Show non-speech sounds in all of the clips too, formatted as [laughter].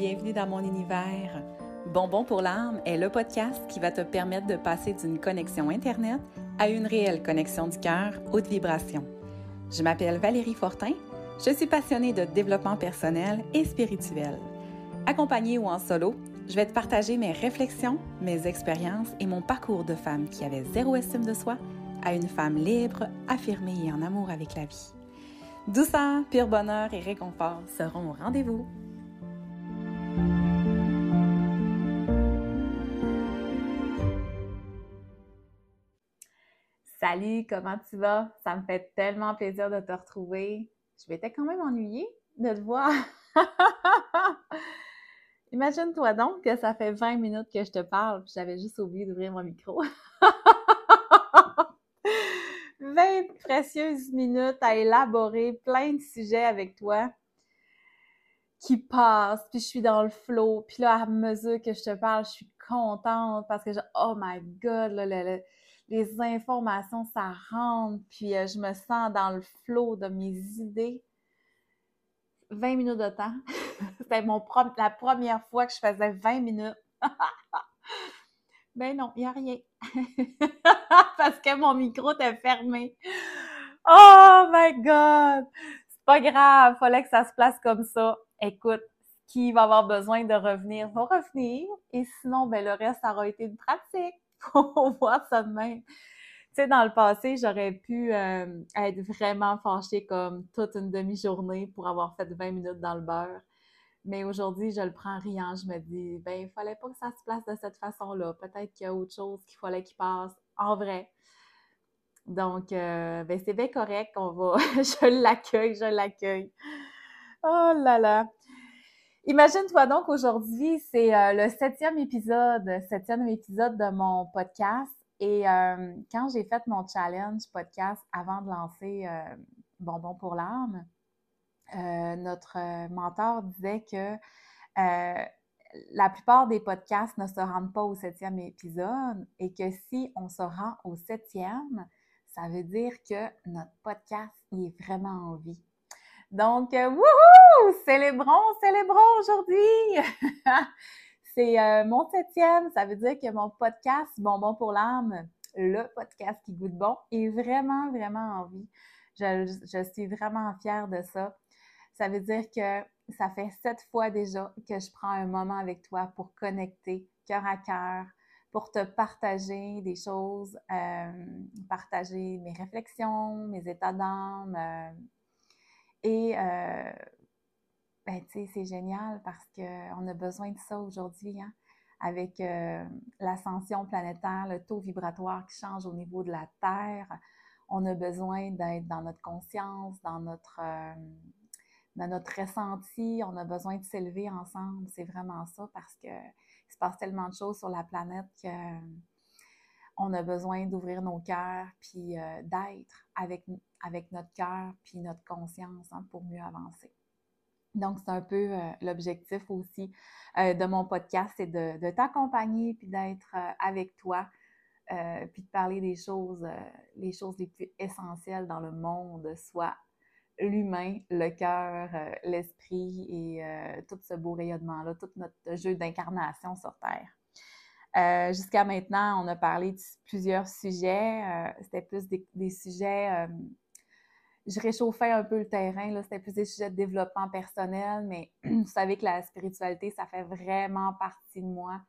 bienvenue dans mon univers. Bonbon pour l'âme est le podcast qui va te permettre de passer d'une connexion Internet à une réelle connexion du cœur haute vibration. Je m'appelle Valérie Fortin, je suis passionnée de développement personnel et spirituel. Accompagnée ou en solo, je vais te partager mes réflexions, mes expériences et mon parcours de femme qui avait zéro estime de soi à une femme libre, affirmée et en amour avec la vie. Douceur, pur bonheur et réconfort seront au rendez-vous. Salut, comment tu vas? Ça me fait tellement plaisir de te retrouver. Je m'étais quand même ennuyée de te voir. [laughs] Imagine-toi donc que ça fait 20 minutes que je te parle, puis j'avais juste oublié d'ouvrir mon micro. [laughs] 20 précieuses minutes à élaborer plein de sujets avec toi qui passent, puis je suis dans le flow. Puis là, à mesure que je te parle, je suis contente parce que, je, oh my God, les informations, ça rentre, puis euh, je me sens dans le flow de mes idées. 20 minutes de temps. [laughs] C'était mon la première fois que je faisais 20 minutes. [laughs] ben non, il n'y a rien. [laughs] Parce que mon micro était fermé. Oh my God! C'est pas grave, fallait que ça se place comme ça. Écoute, qui va avoir besoin de revenir va revenir. Et sinon, ben le reste aura été une pratique. Faut voir ça de même. Tu sais, dans le passé, j'aurais pu euh, être vraiment fâchée comme toute une demi-journée pour avoir fait 20 minutes dans le beurre. Mais aujourd'hui, je le prends riant. Je me dis, ben, il fallait pas que ça se place de cette façon-là. Peut-être qu'il y a autre chose qu'il fallait qu'il passe en vrai. Donc, euh, ben, c'est bien correct. On va, [laughs] je l'accueille, je l'accueille. Oh là là. Imagine-toi donc aujourd'hui, c'est euh, le septième épisode, septième épisode de mon podcast. Et euh, quand j'ai fait mon challenge podcast avant de lancer euh, Bonbon pour l'âme, notre mentor disait que la plupart des podcasts ne se rendent pas au septième épisode et que si on se rend au septième, ça veut dire que notre podcast est vraiment en vie. Donc, wouhou! Célébrons, célébrons aujourd'hui! [laughs] C'est euh, mon septième, ça veut dire que mon podcast Bonbon pour l'âme, le podcast qui goûte bon, est vraiment, vraiment en vie. Je, suis vraiment fière de ça. Ça veut dire que ça fait sept fois déjà que je prends un moment avec toi pour connecter cœur à cœur, pour te partager des choses, euh, partager mes réflexions, mes états d'âme. Euh, et ben, tu sais, c'est génial parce qu'on a besoin de ça aujourd'hui, hein? avec euh, l'ascension planétaire, le taux vibratoire qui change au niveau de la Terre. On a besoin d'être dans notre conscience, dans notre, euh, dans notre ressenti. On a besoin de s'élever ensemble. C'est vraiment ça parce que il se passe tellement de choses sur la planète qu'on a besoin d'ouvrir nos cœurs puis euh, d'être avec, avec notre cœur puis notre conscience hein, pour mieux avancer. Donc, c'est un peu euh, l'objectif aussi euh, de mon podcast, c'est de, t'accompagner puis d'être euh, avec toi, puis de parler des choses, les choses les plus essentielles dans le monde, soit l'humain, le cœur, l'esprit et tout ce beau rayonnement-là, tout notre jeu d'incarnation sur Terre. Jusqu'à maintenant, on a parlé de plusieurs sujets. C'était plus des sujets je réchauffais un peu le terrain. C'était plus des sujets de développement personnel, mais [clears throat] vous savez que la spiritualité, ça fait vraiment partie de moi.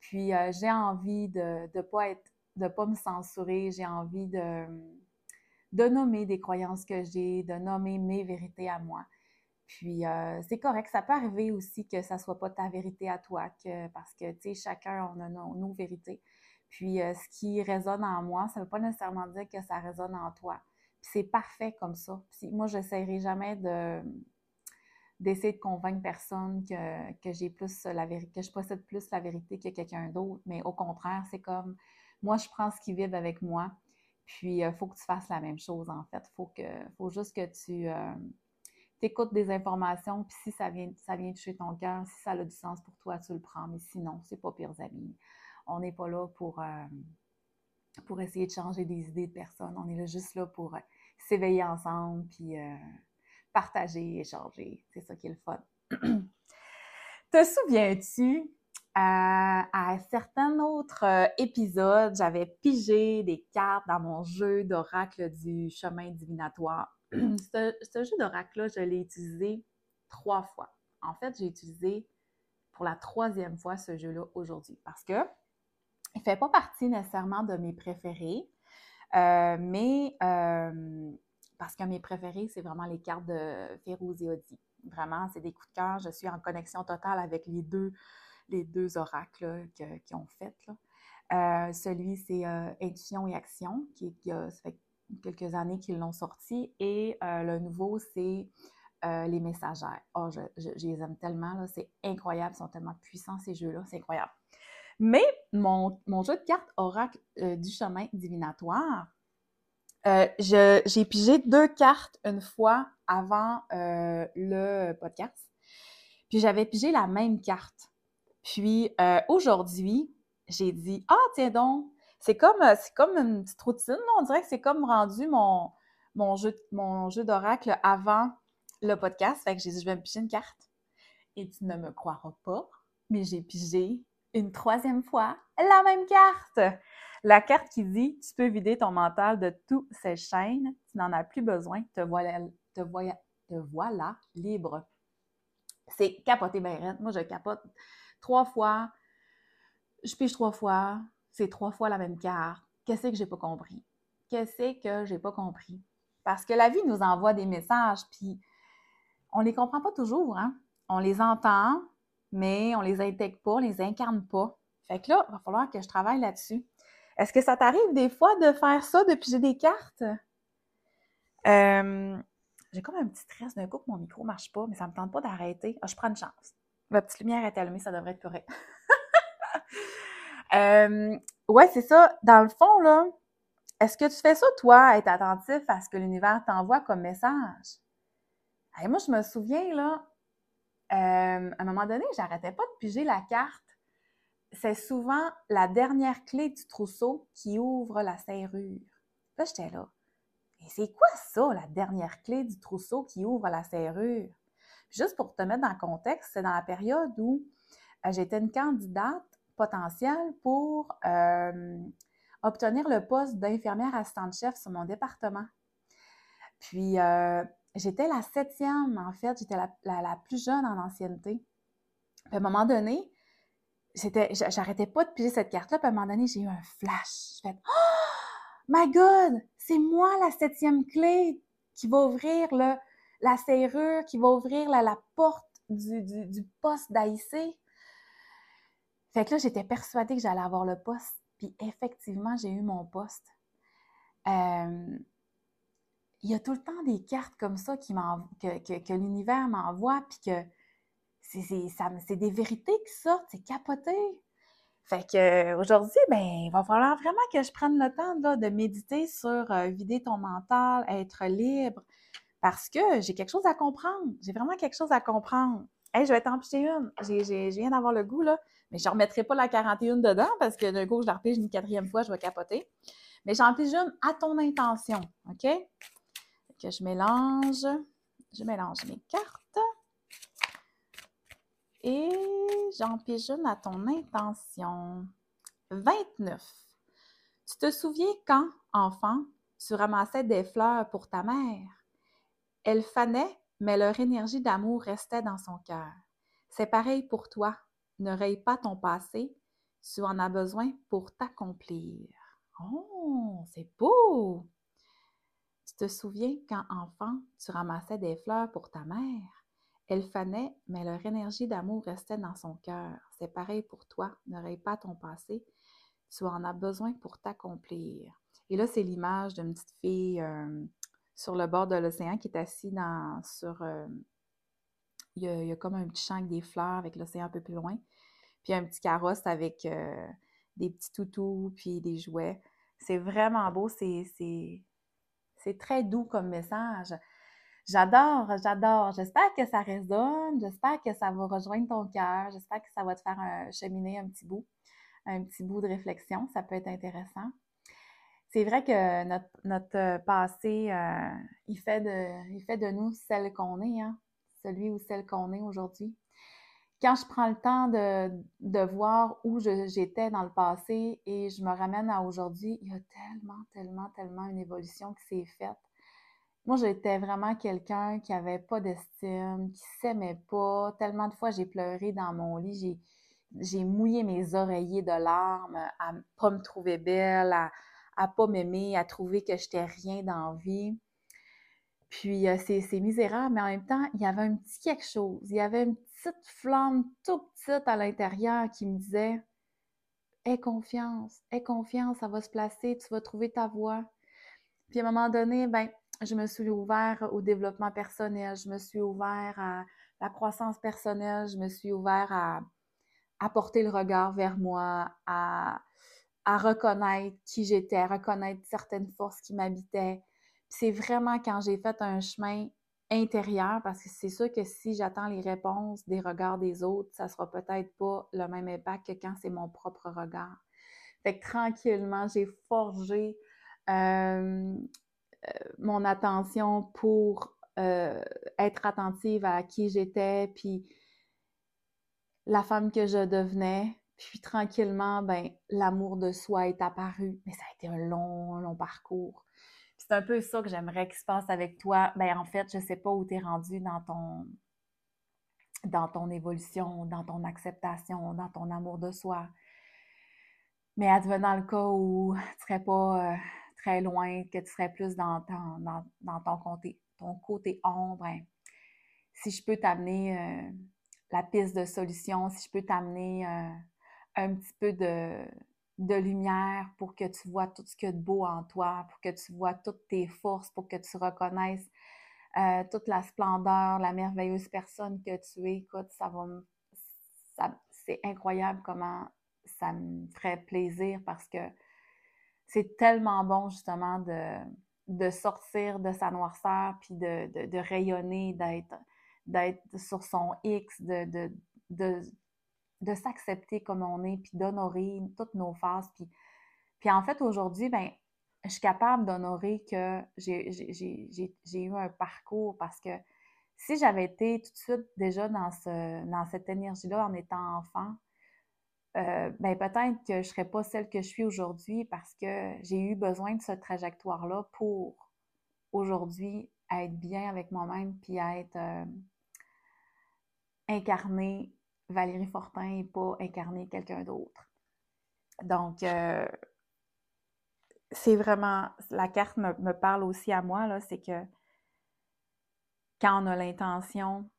Puis euh, j'ai envie de ne pas être, de pas me censurer. J'ai envie de, nommer des croyances que j'ai, de nommer mes vérités à moi. Puis euh, c'est correct, ça peut arriver aussi que ça soit pas ta vérité à toi, que, parce que tu sais, chacun on a nos, vérités. Puis euh, ce qui résonne en moi, ça veut pas nécessairement dire que ça résonne en toi c'est parfait comme ça. moi, je n'essaierai jamais de d'essayer de convaincre personne que, j'ai plus la vérité, que je possède plus la vérité que quelqu'un d'autre. Mais au contraire, c'est comme moi, je prends ce qui vibre avec moi. Puis il euh, faut que tu fasses la même chose, en fait. Il faut, faut juste que tu euh, écoutes des informations, puis si ça vient, ça vient toucher ton cœur, si ça a du sens pour toi, tu le prends. Mais sinon, c'est pas pire amis. On n'est pas là pour, euh, essayer de changer des idées de personnes. On est là juste là pour s'éveiller ensemble, puis euh, partager, échanger. C'est ça qui est le fun. [clears throat] te souviens-tu, à certains autres euh, épisodes, j'avais pigé des cartes dans mon jeu d'oracle du chemin divinatoire? [clears throat] ce, ce jeu d'oracle-là, je l'ai utilisé trois fois. En fait, j'ai utilisé pour la troisième fois ce jeu-là aujourd'hui parce que il ne fait pas partie nécessairement de mes préférés, euh, mais euh, parce que mes préférés, c'est vraiment les cartes de Férouz et Audi. Vraiment, c'est des coups de cœur. Je suis en connexion totale avec les deux, les deux oracles qui ont fait. Euh, celui, c'est Intuition et Action, qui, a, ça fait quelques années qu'ils l'ont sorti. Et le nouveau, c'est Les Messagères. Oh, je, je, les aime tellement. C'est incroyable. Ils sont tellement puissants, ces jeux-là. C'est incroyable. Mais mon, jeu de cartes Oracle euh, du chemin divinatoire, euh, j'ai pigé deux cartes une fois avant euh, le podcast. Puis j'avais pigé la même carte. Puis aujourd'hui, j'ai dit Ah, tiens donc, c'est comme, comme une petite routine. On dirait que c'est comme rendu mon, mon jeu, mon jeu d'oracle avant le podcast. Fait que j'ai dit Je vais me piger une carte. Et tu ne me croiras pas, mais j'ai pigé une troisième fois la même carte. La carte qui dit Tu peux vider ton mental de toutes ces chaînes, tu n'en as plus besoin, te voilà, libre. C'est capoter bien Moi, je capote trois fois, je pige trois fois, c'est trois fois la même carte. Qu'est-ce que j'ai pas compris? Qu'est-ce que j'ai pas compris? Parce que la vie nous envoie des messages, puis on les comprend pas toujours, hein? On les entend, mais on les intègre pas, on les incarne pas. Fait que là, il va falloir que je travaille là-dessus. Est-ce que ça t'arrive des fois de faire ça, de piger des cartes? Euh, j'ai comme un petit stress d'un coup que mon micro ne marche pas, mais ça ne me tente pas d'arrêter. Ah, je prends une chance. Ma petite lumière est allumée, ça devrait être correct. [laughs] euh, ouais, c'est ça. Dans le fond, là, est-ce que tu fais ça, toi, être attentif à ce que l'univers t'envoie comme message? moi, je me souviens, là, euh, à un moment donné, j'arrêtais pas de piger la carte. C'est souvent la dernière clé du trousseau qui ouvre la serrure. Là, j'étais là. Et c'est quoi ça, la dernière clé du trousseau qui ouvre la serrure? juste pour te mettre dans le contexte, c'est dans la période où euh, j'étais une candidate potentielle pour euh, obtenir le poste d'infirmière assistante chef sur mon département. Puis, j'étais la septième, en fait, j'étais la, plus jeune en ancienneté. Puis à un moment donné, j'arrêtais pas de piger cette carte-là, puis à un moment donné, j'ai eu un flash. Je fais Oh my God! C'est moi la septième clé qui va ouvrir la serrure, qui va ouvrir la, porte du, du, poste d'AIC. Fait que là, j'étais persuadée que j'allais avoir le poste. Puis effectivement, j'ai eu mon poste. Euh, il y a tout le temps des cartes comme ça qui que, que, que l'univers m'envoie, puis que c'est des vérités qui sortent, c'est capoté. Fait que aujourd'hui, ben, il va falloir vraiment que je prenne le temps de méditer sur euh, vider ton mental, être libre, parce que j'ai quelque chose à comprendre. J'ai vraiment quelque chose à comprendre. Hey, je vais t'en une. J'ai viens d'avoir le goût, là. Mais je ne remettrai pas la 41 dedans parce que d'un coup, je la repige une quatrième fois, je vais capoter. Mais j'en pige une à ton intention. OK? Que je mélange, je mélange mes cartes et j'en pigeonne à ton intention. 29. Tu te souviens quand, enfant, tu ramassais des fleurs pour ta mère? Elles fanaient, mais leur énergie d'amour restait dans son cœur. C'est pareil pour toi. Ne raye pas ton passé. Tu en as besoin pour t'accomplir. Oh, c'est beau! Tu te souviens quand enfant, tu ramassais des fleurs pour ta mère? Elles fanaient, mais leur énergie d'amour restait dans son cœur. C'est pareil pour toi. Ne raye pas ton passé. Tu en as besoin pour t'accomplir. Et là, c'est l'image d'une petite fille euh, sur le bord de l'océan qui est assise dans, sur. Euh, il, y a, comme un petit champ avec des fleurs avec l'océan un peu plus loin. Puis un petit carrosse avec euh, des petits toutous puis des jouets. C'est vraiment beau. C'est c'est très doux comme message. J'adore, j'adore. J'espère que ça résonne. J'espère que ça va rejoindre ton cœur. J'espère que ça va te faire un, cheminer un petit bout, un petit bout de réflexion. Ça peut être intéressant. C'est vrai que notre, passé, euh, il, fait de, il fait de nous celle qu'on est, hein? celui ou celle qu'on est aujourd'hui. Quand je prends le temps de, voir où j'étais dans le passé et je me ramène à aujourd'hui, il y a tellement, tellement, tellement une évolution qui s'est faite. Moi, j'étais vraiment quelqu'un qui avait pas d'estime, qui s'aimait pas. Tellement de fois, j'ai pleuré dans mon lit, j'ai, mouillé mes oreillers de larmes à pas me trouver belle, à, à pas m'aimer, à trouver que j'étais rien dans vie. Puis euh, c'est misérable, mais en même temps, il y avait un petit quelque chose. Il y avait une petite flamme tout petite à l'intérieur qui me disait Aie confiance, aie confiance, ça va se placer, tu vas trouver ta voie. Puis à un moment donné, ben, je me suis ouvert au développement personnel, je me suis ouvert à la croissance personnelle, je me suis ouvert à, porter le regard vers moi, à, à reconnaître qui j'étais, à reconnaître certaines forces qui m'habitaient. C'est vraiment quand j'ai fait un chemin intérieur, parce que c'est sûr que si j'attends les réponses des regards des autres, ça sera peut-être pas le même impact que quand c'est mon propre regard. Fait que tranquillement, j'ai forgé euh, euh, mon attention pour euh, être attentive à qui j'étais, puis la femme que je devenais, puis tranquillement, ben, l'amour de soi est apparu. Mais ça a été un long, long parcours. C'est un peu ça que j'aimerais qu'il se passe avec toi. Ben, en fait, je sais pas où tu es rendu dans ton, dans ton évolution, dans ton acceptation, dans ton amour de soi. Mais advenant le cas où tu serais pas euh, très loin, que tu serais plus dans, dans, dans ton, côté, ton côté ombre, ben, si je peux t'amener euh, la piste de solution, si je peux t'amener euh, un petit peu de, de lumière pour que tu vois tout ce qu'il y a de beau en toi, pour que tu vois toutes tes forces, pour que tu reconnaisses euh, toute la splendeur, la merveilleuse personne que tu es. Écoute, ça va ça, c'est incroyable comment ça me ferait plaisir parce que c'est tellement bon justement de, de sortir de sa noirceur puis de, de, rayonner, d'être, d'être sur son X, de, de, de s'accepter comme on est, puis d'honorer toutes nos phases. Puis, puis en fait, aujourd'hui, ben, je suis capable d'honorer que j'ai eu un parcours parce que si j'avais été tout de suite déjà dans, ce, dans cette énergie-là en étant enfant, euh, ben peut-être que je ne serais pas celle que je suis aujourd'hui parce que j'ai eu besoin de cette trajectoire-là pour aujourd'hui être bien avec moi-même puis être euh, incarnée Valérie Fortin et pas incarner quelqu'un d'autre. Donc, euh, c'est vraiment, la carte me, parle aussi à moi, là, c'est que quand on a l'intention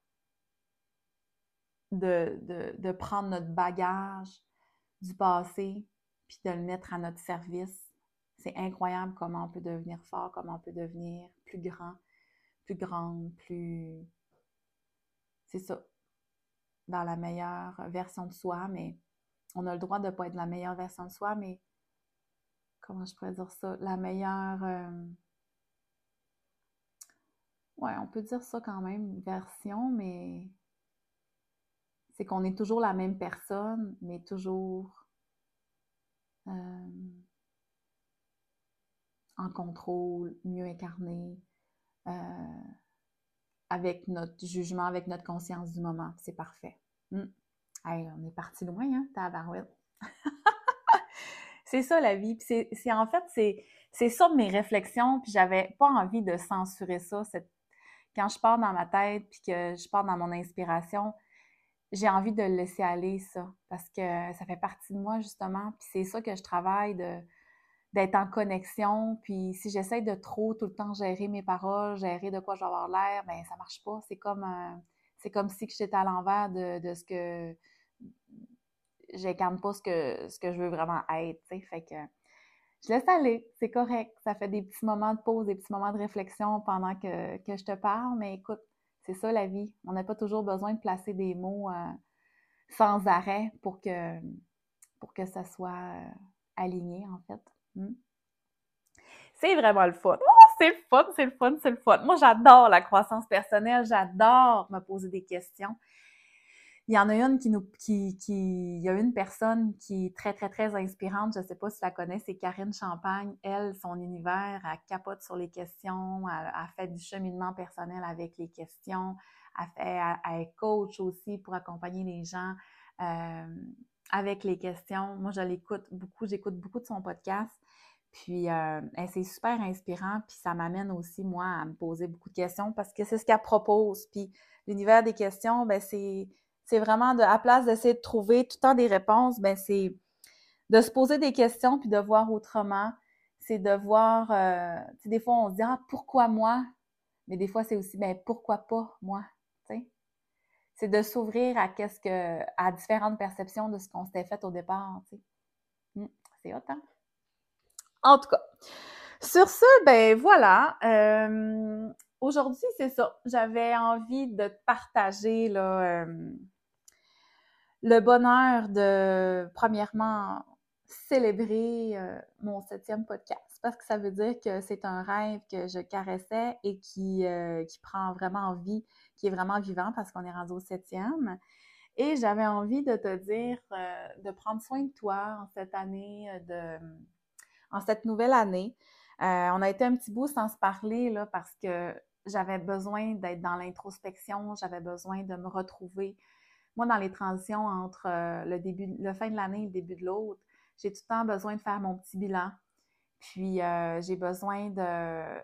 de, de, prendre notre bagage du passé, puis de le mettre à notre service, c'est incroyable comment on peut devenir fort, comment on peut devenir plus grand, plus grande, plus... C'est ça dans la meilleure version de soi, mais on a le droit de ne pas être la meilleure version de soi, mais comment je pourrais dire ça? La meilleure. Euh, ouais, on peut dire ça quand même, version, mais c'est qu'on est toujours la même personne, mais toujours euh, en contrôle, mieux incarné. Euh, avec notre jugement, avec notre conscience du moment. C'est parfait. Hmm. on est parti loin, hein, tabarouette. [laughs] c'est ça la vie. c'est, en fait, c'est, c'est ça mes réflexions. Puis j'avais pas envie de censurer ça. Quand je pars dans ma tête, puis que je pars dans mon inspiration, j'ai envie de laisser aller, ça. Parce que ça fait partie de moi, justement. Puis c'est ça que je travaille de d'être en connexion. Puis si j'essaie de trop tout le temps gérer mes paroles, gérer de quoi je vais avoir l'air, ben ça marche pas. C'est comme c'est comme si j'étais à l'envers de, ce que j'incarne pas ce que ce que je veux vraiment être. Fait que je laisse aller, c'est correct. Ça fait des petits moments de pause, des petits moments de réflexion pendant que, je te parle, mais écoute, c'est ça la vie. On n'a pas toujours besoin de placer des mots euh, sans arrêt pour que pour que ça soit euh, aligné en fait. Hmm. C'est vraiment le fun. Oh, c'est le fun, c'est le fun, c'est le fun. Moi, j'adore la croissance personnelle, j'adore me poser des questions. il y en a une qui nous, qui, qui, il y a une personne qui est très, très, très inspirante. Je ne sais pas si tu la connais, c'est Karine Champagne. Elle, son univers, elle capote sur les questions. Elle, fait du cheminement personnel avec les questions. Elle, fait, coach aussi pour accompagner les gens euh, avec les questions. Moi, je l'écoute beaucoup. J'écoute beaucoup de son podcast. Puis, euh, c'est super inspirant. Puis, ça m'amène aussi, moi, à me poser beaucoup de questions parce que c'est ce qu'elle propose. Puis, l'univers des questions, ben c'est vraiment de, à place d'essayer de trouver tout le temps des réponses, ben c'est de se poser des questions puis de voir autrement. C'est de voir, euh, des fois on se dit ah pourquoi moi, mais des fois c'est aussi ben pourquoi pas moi, C'est de s'ouvrir à qu'est-ce que à différentes perceptions de ce qu'on s'était fait au départ, hmm, c'est hot, hein? En tout cas, sur ce, ben voilà. Euh, aujourd'hui, c'est ça. J'avais envie de partager là. Euh, le bonheur de, premièrement, célébrer euh, mon septième podcast parce que ça veut dire que c'est un rêve que je caressais et qui, qui prend vraiment vie, qui est vraiment vivant parce qu'on est rendu au septième. Et j'avais envie de te dire euh, de prendre soin de toi en cette année, de, en cette nouvelle année. on a été un petit bout sans se parler là, parce que j'avais besoin d'être dans l'introspection, j'avais besoin de me retrouver, moi, dans les transitions entre euh, le début, fin de l'année et le début de l'autre, j'ai tout le temps besoin de faire mon petit bilan. Puis euh, j'ai besoin de,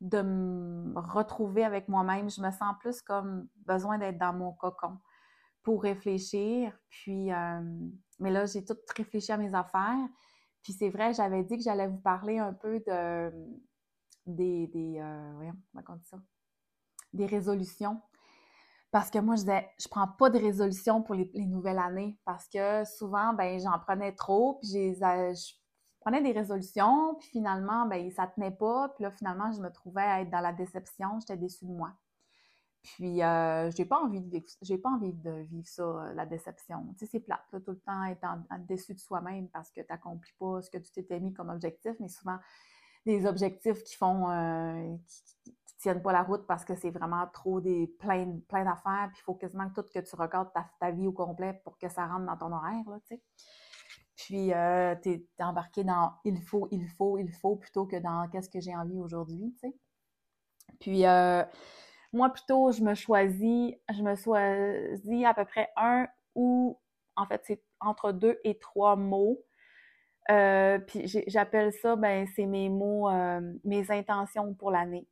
de me retrouver avec moi-même. Je me sens plus comme besoin d'être dans mon cocon pour réfléchir. Puis, euh, mais là, j'ai tout réfléchi à mes affaires. Puis c'est vrai, j'avais dit que j'allais vous parler un peu de des, des voyons, comment ça? Des résolutions parce que moi, je je prends pas de résolution pour les, nouvelles années parce que souvent, ben, j'en prenais trop, puis je prenais des résolutions, puis finalement, ben, ça tenait pas, puis là, finalement, je me trouvais à être dans la déception, j'étais déçue de moi. Puis, euh, j'ai pas envie de vivre, j'ai pas envie de vivre ça, euh, la déception. Tu sais, c'est plate, tout le temps être déçu de soi-même parce que tu n'accomplis pas ce que tu t'étais mis comme objectif, mais souvent, des objectifs qui font, euh, tiennent pas la route parce que c'est vraiment trop des plein, plein d'affaires, puis il faut quasiment que tout que tu regardes ta, vie au complet pour que ça rentre dans ton horaire, là, tu sais. Puis, euh, tu es, embarqué dans il faut, il faut, il faut, plutôt que dans qu'est-ce que j'ai envie aujourd'hui, tu sais. Puis, euh, moi, plutôt, je me choisis, je me choisis à peu près un ou, en fait, c'est entre deux et trois mots. Euh, puis j'appelle ça, ben, c'est mes mots, mes intentions pour l'année.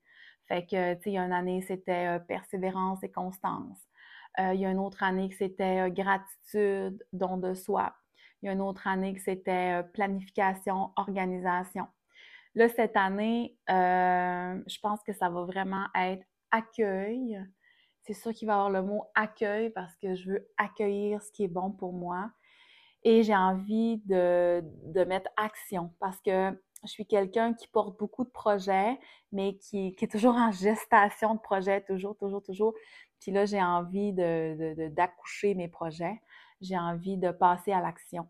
Fait que, tu sais, il y a une année, c'était euh, persévérance et constance. Euh, il y a une autre année que c'était euh, gratitude, don de soi. Il y a une autre année que c'était planification, organisation. Là, cette année, je pense que ça va vraiment être accueil. C'est sûr qu'il va y avoir le mot accueil parce que je veux accueillir ce qui est bon pour moi. Et j'ai envie de, de mettre action parce que je suis quelqu'un qui porte beaucoup de projets, mais qui, est toujours en gestation de projets, toujours, toujours, toujours. Puis là, j'ai envie de, d'accoucher mes projets. J'ai envie de passer à l'action.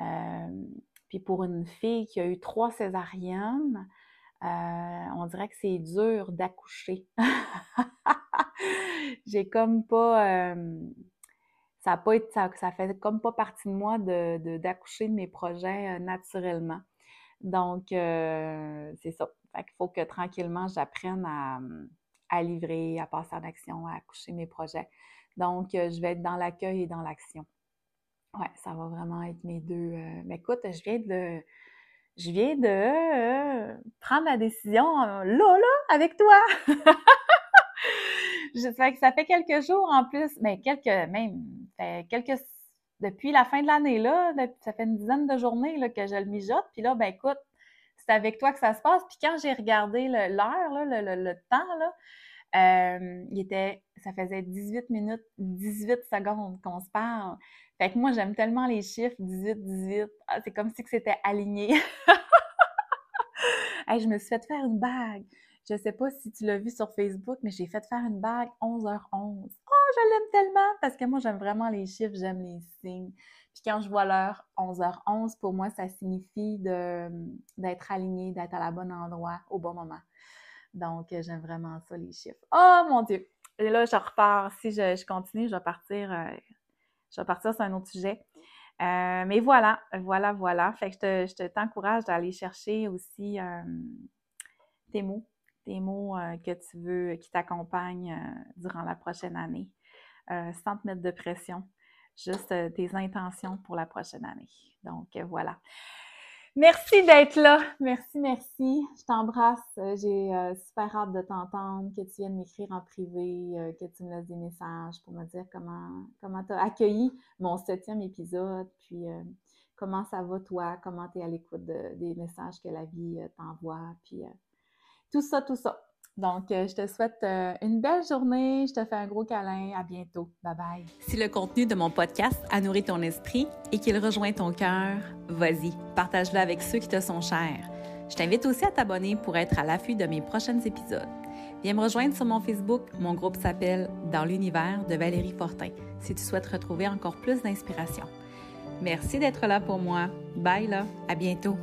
Euh, puis pour une fille qui a eu trois césariennes, euh, on dirait que c'est dur d'accoucher. [laughs] j'ai comme pas. Euh, ça a pas été, ça, fait comme pas partie de moi de, d'accoucher de mes projets naturellement. Donc, c'est ça. Fait qu'il faut que tranquillement, j'apprenne à, livrer, à passer en action, à accoucher mes projets. Donc, je vais être dans l'accueil et dans l'action. Ouais, ça va vraiment être mes deux. Euh, mais écoute, je viens de. Je viens de prendre la décision là, là, avec toi. [laughs] je, que ça fait quelques jours en plus, mais quelques, même, quelques depuis la fin de l'année, là, ça fait une dizaine de journées là, que je le mijote. Puis là, ben écoute, c'est avec toi que ça se passe. Puis quand j'ai regardé l'heure, le, le, temps, là, euh, il était, ça faisait 18 minutes, 18 secondes qu'on se parle. Fait que moi, j'aime tellement les chiffres, 18, 18. Ah, c'est comme si c'était aligné. [laughs] je me suis fait faire une bague. Je ne sais pas si tu l'as vu sur Facebook, mais j'ai fait faire une bague 11h11 je l'aime tellement parce que moi, j'aime vraiment les chiffres, j'aime les signes. Puis quand je vois l'heure 11h11, pour moi, ça signifie d'être aligné, d'être à la bonne endroit au bon moment. Donc, j'aime vraiment ça, les chiffres. Oh mon Dieu! et là, je repars. Si je, continue, je vais partir, euh, je vais partir sur un autre sujet. Euh, mais voilà, voilà, voilà. Je te, t'encourage d'aller chercher aussi euh, tes mots, tes mots que tu veux, qui t'accompagnent durant la prochaine année, sans te mettre de pression. Juste tes intentions pour la prochaine année. Donc voilà. Merci d'être là. Merci, merci. Je t'embrasse. Euh, j'ai euh, super hâte de t'entendre, que tu viennes m'écrire en privé, euh, que tu me laisses des messages pour me dire comment comment tu as accueilli mon septième épisode, puis comment ça va toi, comment tu es à l'écoute des messages que la vie t'envoie, puis tout ça, tout ça. Donc, euh, je te souhaite euh, une belle journée. Je te fais un gros câlin. À bientôt. Bye bye. Si le contenu de mon podcast a nourri ton esprit et qu'il rejoint ton cœur, vas-y, partage-le avec ceux qui te sont chers. Je t'invite aussi à t'abonner pour être à l'affût de mes prochains épisodes. Viens me rejoindre sur mon Facebook. Mon groupe s'appelle Dans l'univers de Valérie Fortin si tu souhaites retrouver encore plus d'inspiration. Merci d'être là pour moi. Bye là. À bientôt.